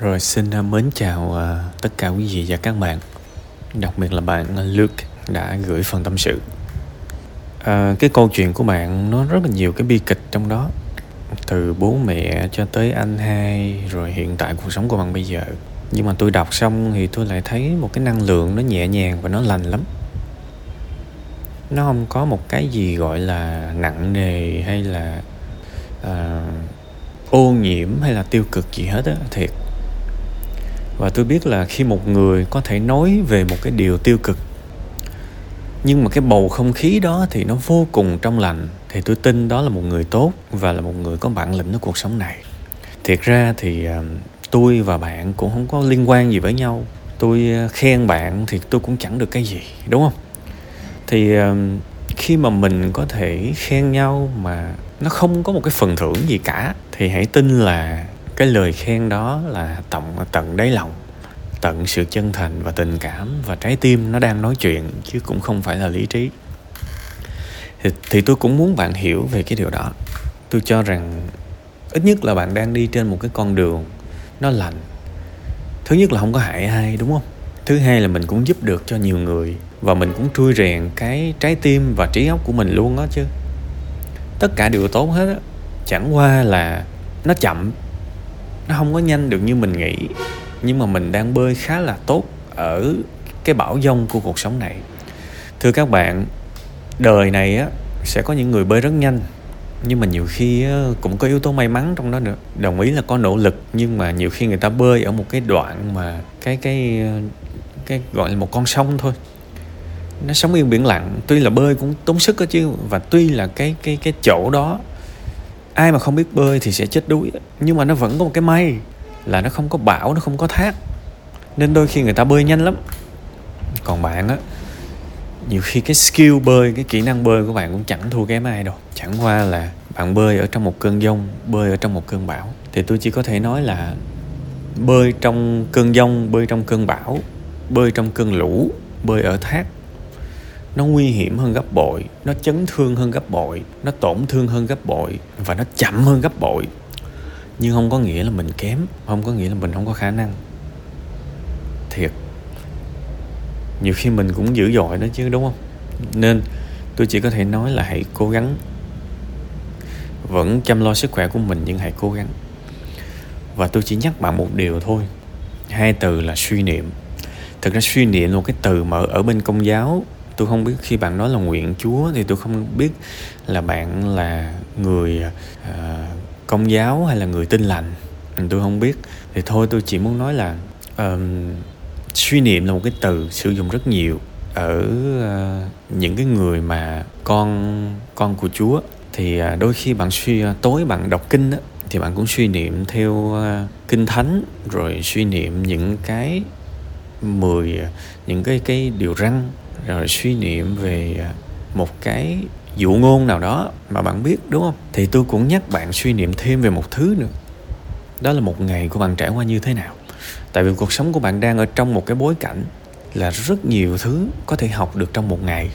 Rồi xin à, mến chào à, tất cả quý vị và các bạn. Đặc biệt là bạn à, Luke đã gửi phần tâm sự. À, Cái câu chuyện của bạn nó rất là nhiều cái bi kịch trong đó. Từ bố mẹ cho tới anh hai Rồi hiện tại cuộc sống của bạn bây giờ. Nhưng mà tôi đọc xong thì tôi lại thấy một cái năng lượng nó nhẹ nhàng và nó lành lắm. Nó không có một cái gì gọi là nặng nề hay là à, ô nhiễm hay là tiêu cực gì hết á thiệt và tôi biết là khi một người có thể nói về một cái điều tiêu cực, nhưng mà cái bầu không khí đó thì nó vô cùng trong lành, thì tôi tin đó là một người tốt và là một người có bản lĩnh ở cuộc sống này. Thiệt ra thì ờ, tôi và bạn cũng không có liên quan gì với nhau. Tôi ờ, khen bạn thì tôi cũng chẳng được cái gì, đúng không? Thì ờ, khi mà mình có thể khen nhau mà nó không có một cái phần thưởng gì cả, thì hãy tin là cái lời khen đó là tận tận đáy lòng tận sự chân thành và tình cảm và trái tim nó đang nói chuyện chứ cũng không phải là lý trí. Thì, thì tôi cũng muốn bạn hiểu về cái điều đó. Tôi cho rằng ít nhất là bạn đang đi trên một cái con đường nó lành. Thứ nhất là không có hại ai đúng không? Thứ hai là mình cũng giúp được cho nhiều người và mình cũng trui rèn cái trái tim và trí óc của mình luôn đó chứ. Tất cả đều tốt hết á chẳng qua là nó chậm nó không có nhanh được như mình nghĩ. Nhưng mà mình đang bơi khá là tốt ở cái bão dông của cuộc sống này. Thưa các bạn, đời này á, sẽ có những người bơi rất nhanh. Nhưng mà nhiều khi cũng có yếu tố may mắn trong đó nữa. Đồng ý là có nỗ lực, nhưng mà nhiều khi người ta bơi ở một cái đoạn mà cái cái cái gọi là một con sông thôi. Nó sống yên biển lặng. Tuy là bơi cũng tốn sức đó chứ, và tuy là cái cái cái chỗ đó ai mà không biết bơi thì sẽ chết đuối. Nhưng mà nó vẫn có một cái may là nó không có bão, nó không có thác. Nên đôi khi người ta bơi nhanh lắm. Còn bạn á, nhiều khi cái skill bơi, cái kỹ năng bơi của bạn cũng chẳng thua kém ai đâu. Chẳng qua là bạn bơi ở trong một cơn giông, bơi ở trong một cơn bão. Thì tôi chỉ có thể nói là bơi trong cơn giông, bơi trong cơn bão, bơi trong cơn lũ, bơi ở thác nó nguy hiểm hơn gấp bội, nó chấn thương hơn gấp bội, nó tổn thương hơn gấp bội và nó chậm hơn gấp bội. Nhưng không có nghĩa là mình kém, không có nghĩa là mình không có khả năng. Thiệt, nhiều khi mình cũng dữ dội đó chứ, đúng không? Nên tôi chỉ có thể nói là hãy cố gắng. Vẫn chăm lo sức khỏe của mình nhưng hãy cố gắng. Và tôi chỉ nhắc bạn một điều thôi. Hai từ là suy niệm. Thực ra suy niệm là một cái từ mà ở bên công giáo tôi không biết khi bạn nói là nguyện chúa thì tôi không biết là bạn là người uh, công giáo hay là người tin lành. Tôi không biết. Thì thôi tôi chỉ muốn nói là um, suy niệm là một cái từ sử dụng rất nhiều ở uh, những cái người mà con con của chúa. Thì uh, đôi khi bạn suy uh, tối bạn đọc kinh á, thì bạn cũng suy niệm theo uh, kinh thánh rồi suy niệm những cái mười những cái cái điều răn rồi suy niệm về à, một cái dụ ngôn nào đó mà bạn biết, đúng không? Thì tôi cũng nhắc bạn suy niệm thêm về một thứ nữa. Đó là một ngày của bạn trải qua như thế nào. Tại vì cuộc sống của bạn đang ở trong một cái bối cảnh là rất nhiều thứ có thể học được trong một ngày.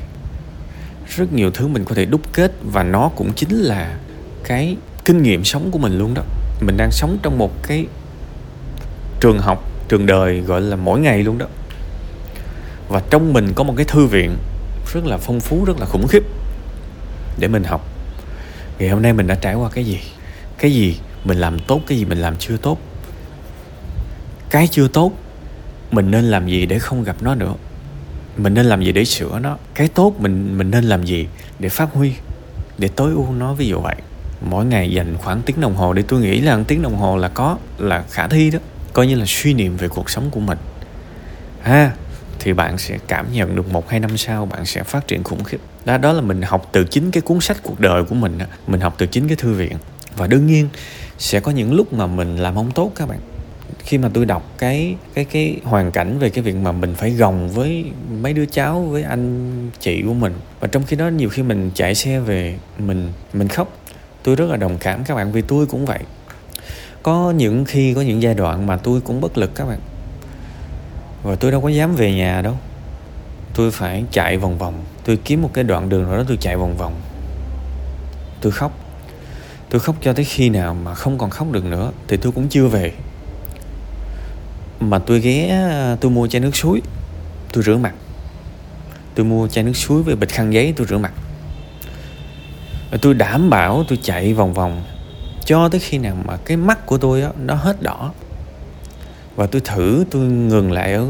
Rất nhiều thứ mình có thể đúc kết và nó cũng chính là cái kinh nghiệm sống của mình luôn đó. Mình đang sống trong một cái trường học, trường đời, gọi là mỗi ngày luôn đó và trong mình có một cái thư viện rất là phong phú rất là khủng khiếp để mình học. Ngày hôm nay mình đã trải qua cái gì? Cái gì mình làm tốt cái gì mình làm chưa tốt? Cái chưa tốt mình nên làm gì để không gặp nó nữa? Mình nên làm gì để sửa nó? Cái tốt mình mình nên làm gì để phát huy để tối ưu nó? Ví dụ vậy. Mỗi ngày dành khoảng tiếng đồng hồ để tôi nghĩ là tiếng đồng hồ là có là khả thi đó. Coi như là suy niệm về cuộc sống của mình. Ha à, thì bạn sẽ cảm nhận được một hai năm sau bạn sẽ phát triển khủng khiếp. Đó đó là mình học từ chính cái cuốn sách cuộc đời của mình mình học từ chính cái thư viện. Và đương nhiên, sẽ có những lúc mà mình làm không tốt các bạn. Khi mà tôi đọc cái cái cái hoàn cảnh về cái việc mà mình phải gồng với mấy đứa cháu, với anh chị của mình. Và trong khi đó nhiều khi mình chạy xe về, mình mình khóc. Tôi rất là đồng cảm các bạn vì tôi cũng vậy. Có những khi, có những giai đoạn mà tôi cũng bất lực các bạn và tôi đâu có dám về nhà đâu. Tôi phải chạy vòng vòng. Tôi kiếm một cái đoạn đường nào đó tôi chạy vòng vòng. Tôi khóc. Tôi khóc cho tới khi nào mà không còn khóc được nữa, thì tôi cũng chưa về. Mà tôi ghé, tôi mua chai nước suối, tôi rửa mặt. Tôi mua chai nước suối với bịch khăn giấy, tôi rửa mặt. Và tôi đảm bảo tôi chạy vòng vòng cho tới khi nào mà cái mắt của tôi đó nó hết đỏ và tôi thử, tôi ngừng lại ở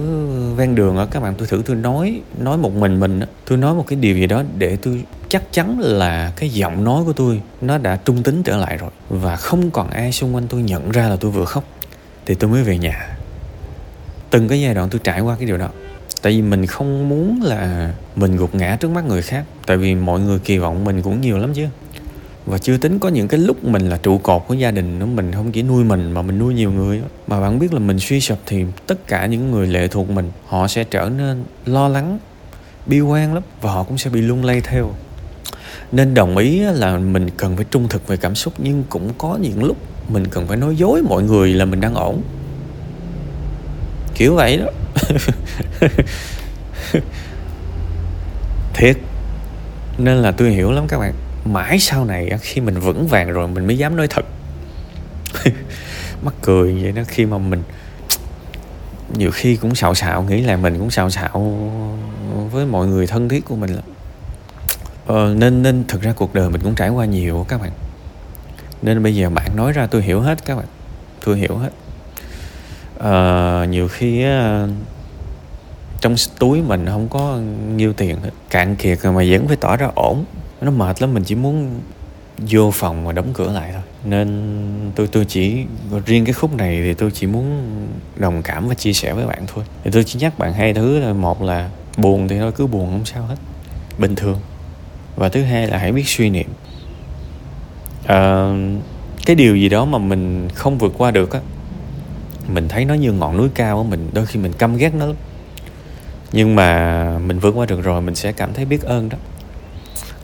ven đường ở các bạn, tôi thử, tôi nói nói một mình mình tôi nói một cái điều gì đó để tôi chắc chắn là cái giọng nói của tôi nó đã trung tính trở lại rồi. Và không còn ai xung quanh tôi nhận ra là tôi vừa khóc. Thì tôi mới về nhà. Từng cái giai đoạn tôi trải qua cái điều đó. Tại vì mình không muốn là mình gục ngã trước mắt người khác. Tại vì mọi người kỳ vọng mình cũng nhiều lắm chứ và chưa tính có những cái lúc mình là trụ cột của gia đình nó mình không chỉ nuôi mình mà mình nuôi nhiều người mà bạn biết là mình suy sụp thì tất cả những người lệ thuộc mình, họ sẽ trở nên lo lắng, bi quan lắm và họ cũng sẽ bị lung lay theo. Nên đồng ý là mình cần phải trung thực về cảm xúc, nhưng cũng có những lúc mình cần phải nói dối mọi người là mình đang ổn. Kiểu vậy đó. Thiệt. Nên là tôi hiểu lắm các bạn mãi sau này khi mình vững vàng rồi mình mới dám nói thật. Mắc cười vậy đó khi mà mình nhiều khi cũng xạo xạo nghĩ là mình cũng xạo xạo với mọi người thân thiết của mình lắm. Ờ, nên nên thực ra cuộc đời mình cũng trải qua nhiều các bạn. Nên bây giờ bạn nói ra tôi hiểu hết các bạn. Tôi hiểu hết. Ờ, nhiều khi uh, trong túi mình không có nhiêu tiền hết. Cạn kiệt rồi mà vẫn phải tỏ ra ổn nó mệt lắm mình chỉ muốn vô phòng và đóng cửa lại thôi. Nên tôi tôi chỉ riêng cái khúc này thì tôi chỉ muốn đồng cảm và chia sẻ với bạn thôi. Thì tôi chỉ nhắc bạn hai thứ là một là buồn thì thôi cứ buồn không sao hết. Bình thường. Và thứ hai là hãy biết suy niệm. À, cái điều gì đó mà mình không vượt qua được á mình thấy nó như ngọn núi cao á mình đôi khi mình căm ghét nó lắm. Nhưng mà mình vượt qua được rồi mình sẽ cảm thấy biết ơn đó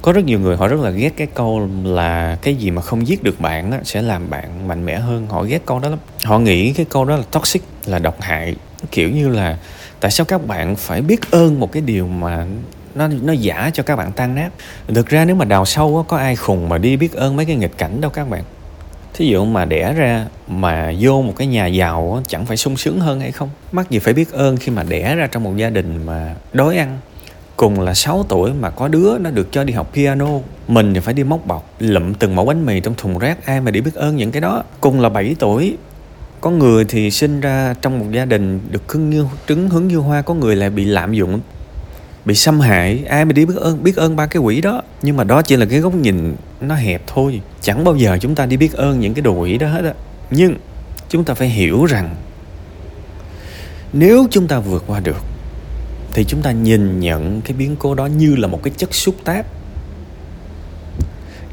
có rất nhiều người họ rất là ghét cái câu là cái gì mà không giết được bạn á, sẽ làm bạn mạnh mẽ hơn. Họ ghét câu đó lắm. Họ nghĩ cái câu đó là toxic là độc hại. Kiểu như là tại sao các bạn phải biết ơn một cái điều mà nó nó giả cho các bạn tan nát? Thực ra nếu mà đào sâu á, có ai khùng mà đi biết ơn mấy cái nghịch cảnh đâu các bạn. Thí dụ mà đẻ ra mà vô một cái nhà giàu á, chẳng phải sung sướng hơn hay không? Mắc gì phải biết ơn khi mà đẻ ra trong một gia đình mà đói ăn? Cùng là 6 tuổi mà có đứa nó được cho đi học piano. Mình thì phải đi móc bọc, lụm từng mẫu bánh mì trong thùng rác, ai mà để biết ơn những cái đó. Cùng là 7 tuổi, có người thì sinh ra trong một gia đình được cưng như, trứng hứng như hoa, có người lại bị lạm dụng, bị xâm hại, ai mà đi biết ơn biết ơn ba cái quỷ đó. Nhưng mà đó chỉ là cái góc nhìn nó hẹp thôi, chẳng bao giờ chúng ta đi biết ơn những cái đồ quỷ đó hết á. Nhưng chúng ta phải hiểu rằng, nếu chúng ta vượt qua được thì chúng ta nhìn nhận cái biến cố đó như là một cái chất xúc tác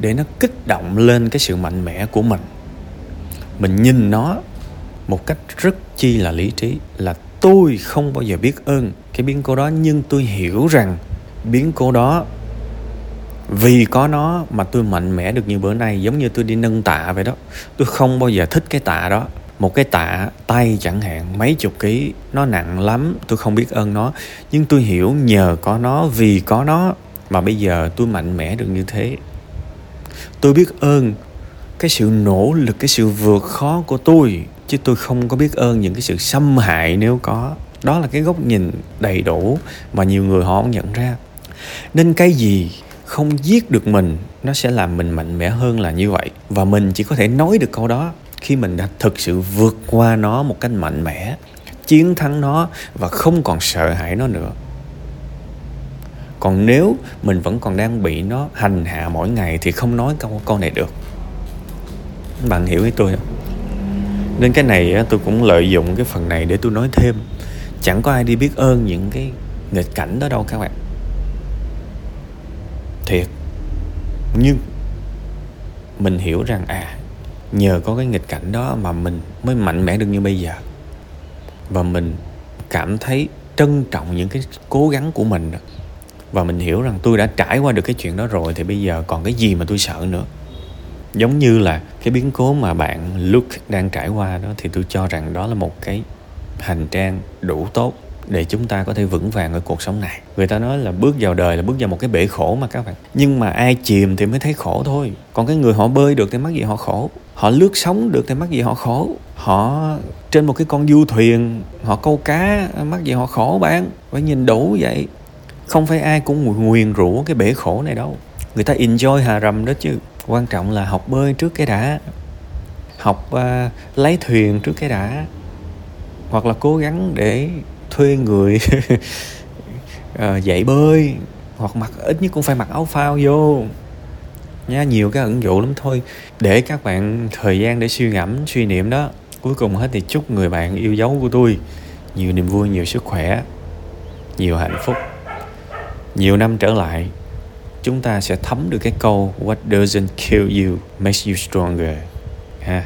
để nó kích động lên cái sự mạnh mẽ của mình. Mình nhìn nó một cách rất chi là lý trí, là tôi không bao giờ biết ơn cái biến cố đó, nhưng tôi hiểu rằng biến cố đó, vì có nó mà tôi mạnh mẽ được như bữa nay, giống như tôi đi nâng tạ vậy đó. Tôi không bao giờ thích cái tạ đó một cái tạ tay chẳng hạn, mấy chục ký, nó nặng lắm, tôi không biết ơn nó. Nhưng tôi hiểu nhờ có nó, vì có nó, mà bây giờ tôi mạnh mẽ được như thế. Tôi biết ơn cái sự nỗ lực, cái sự vượt khó của tôi, chứ tôi không có biết ơn những cái sự xâm hại nếu có. Đó là cái góc nhìn đầy đủ mà nhiều người họ không nhận ra. Nên cái gì không giết được mình, nó sẽ làm mình mạnh mẽ hơn là như vậy. Và mình chỉ có thể nói được câu đó khi mình đã thực sự vượt qua nó một cách mạnh mẽ, chiến thắng nó và không còn sợ hãi nó nữa. Còn nếu mình vẫn còn đang bị nó hành hạ mỗi ngày thì không nói câu câu này được. Bạn hiểu ý tôi không? Nên cái này tôi cũng lợi dụng cái phần này để tôi nói thêm. Chẳng có ai đi biết ơn những cái nghịch cảnh đó đâu các bạn. Thiệt. Nhưng mình hiểu rằng à nhờ có cái nghịch cảnh đó mà mình mới mạnh mẽ được như bây giờ. Và mình cảm thấy trân trọng những cái cố gắng của mình và mình hiểu rằng tôi đã trải qua được cái chuyện đó rồi thì bây giờ còn cái gì mà tôi sợ nữa. Giống như là cái biến cố mà bạn Luke đang trải qua đó thì tôi cho rằng đó là một cái hành trang đủ tốt để chúng ta có thể vững vàng ở cuộc sống này. Người ta nói là bước vào đời là bước vào một cái bể khổ mà các bạn. Nhưng mà ai chìm thì mới thấy khổ thôi. Còn cái người họ bơi được thì mắc gì họ khổ? Họ lướt sóng được thì mắc gì họ khổ? Họ trên một cái con du thuyền họ câu cá mắc gì họ khổ bạn? Phải nhìn đủ vậy. Không phải ai cũng nguyền rủa cái bể khổ này đâu. Người ta enjoy hà rầm đó chứ. Quan trọng là học bơi trước cái đã. Học à, uh, lấy thuyền trước cái đã. Hoặc là cố gắng để thuê người uh, dạy bơi hoặc mặc ít nhất cũng phải mặc áo phao vô. Nha nhiều cái ẩn dụ lắm thôi. Để các bạn thời gian để suy ngẫm suy niệm đó cuối cùng hết thì chúc người bạn yêu dấu của tôi nhiều niềm vui nhiều sức khỏe nhiều hạnh phúc. Nhiều năm trở lại chúng ta sẽ thấm được cái câu what doesn't kill you makes you stronger. Ha.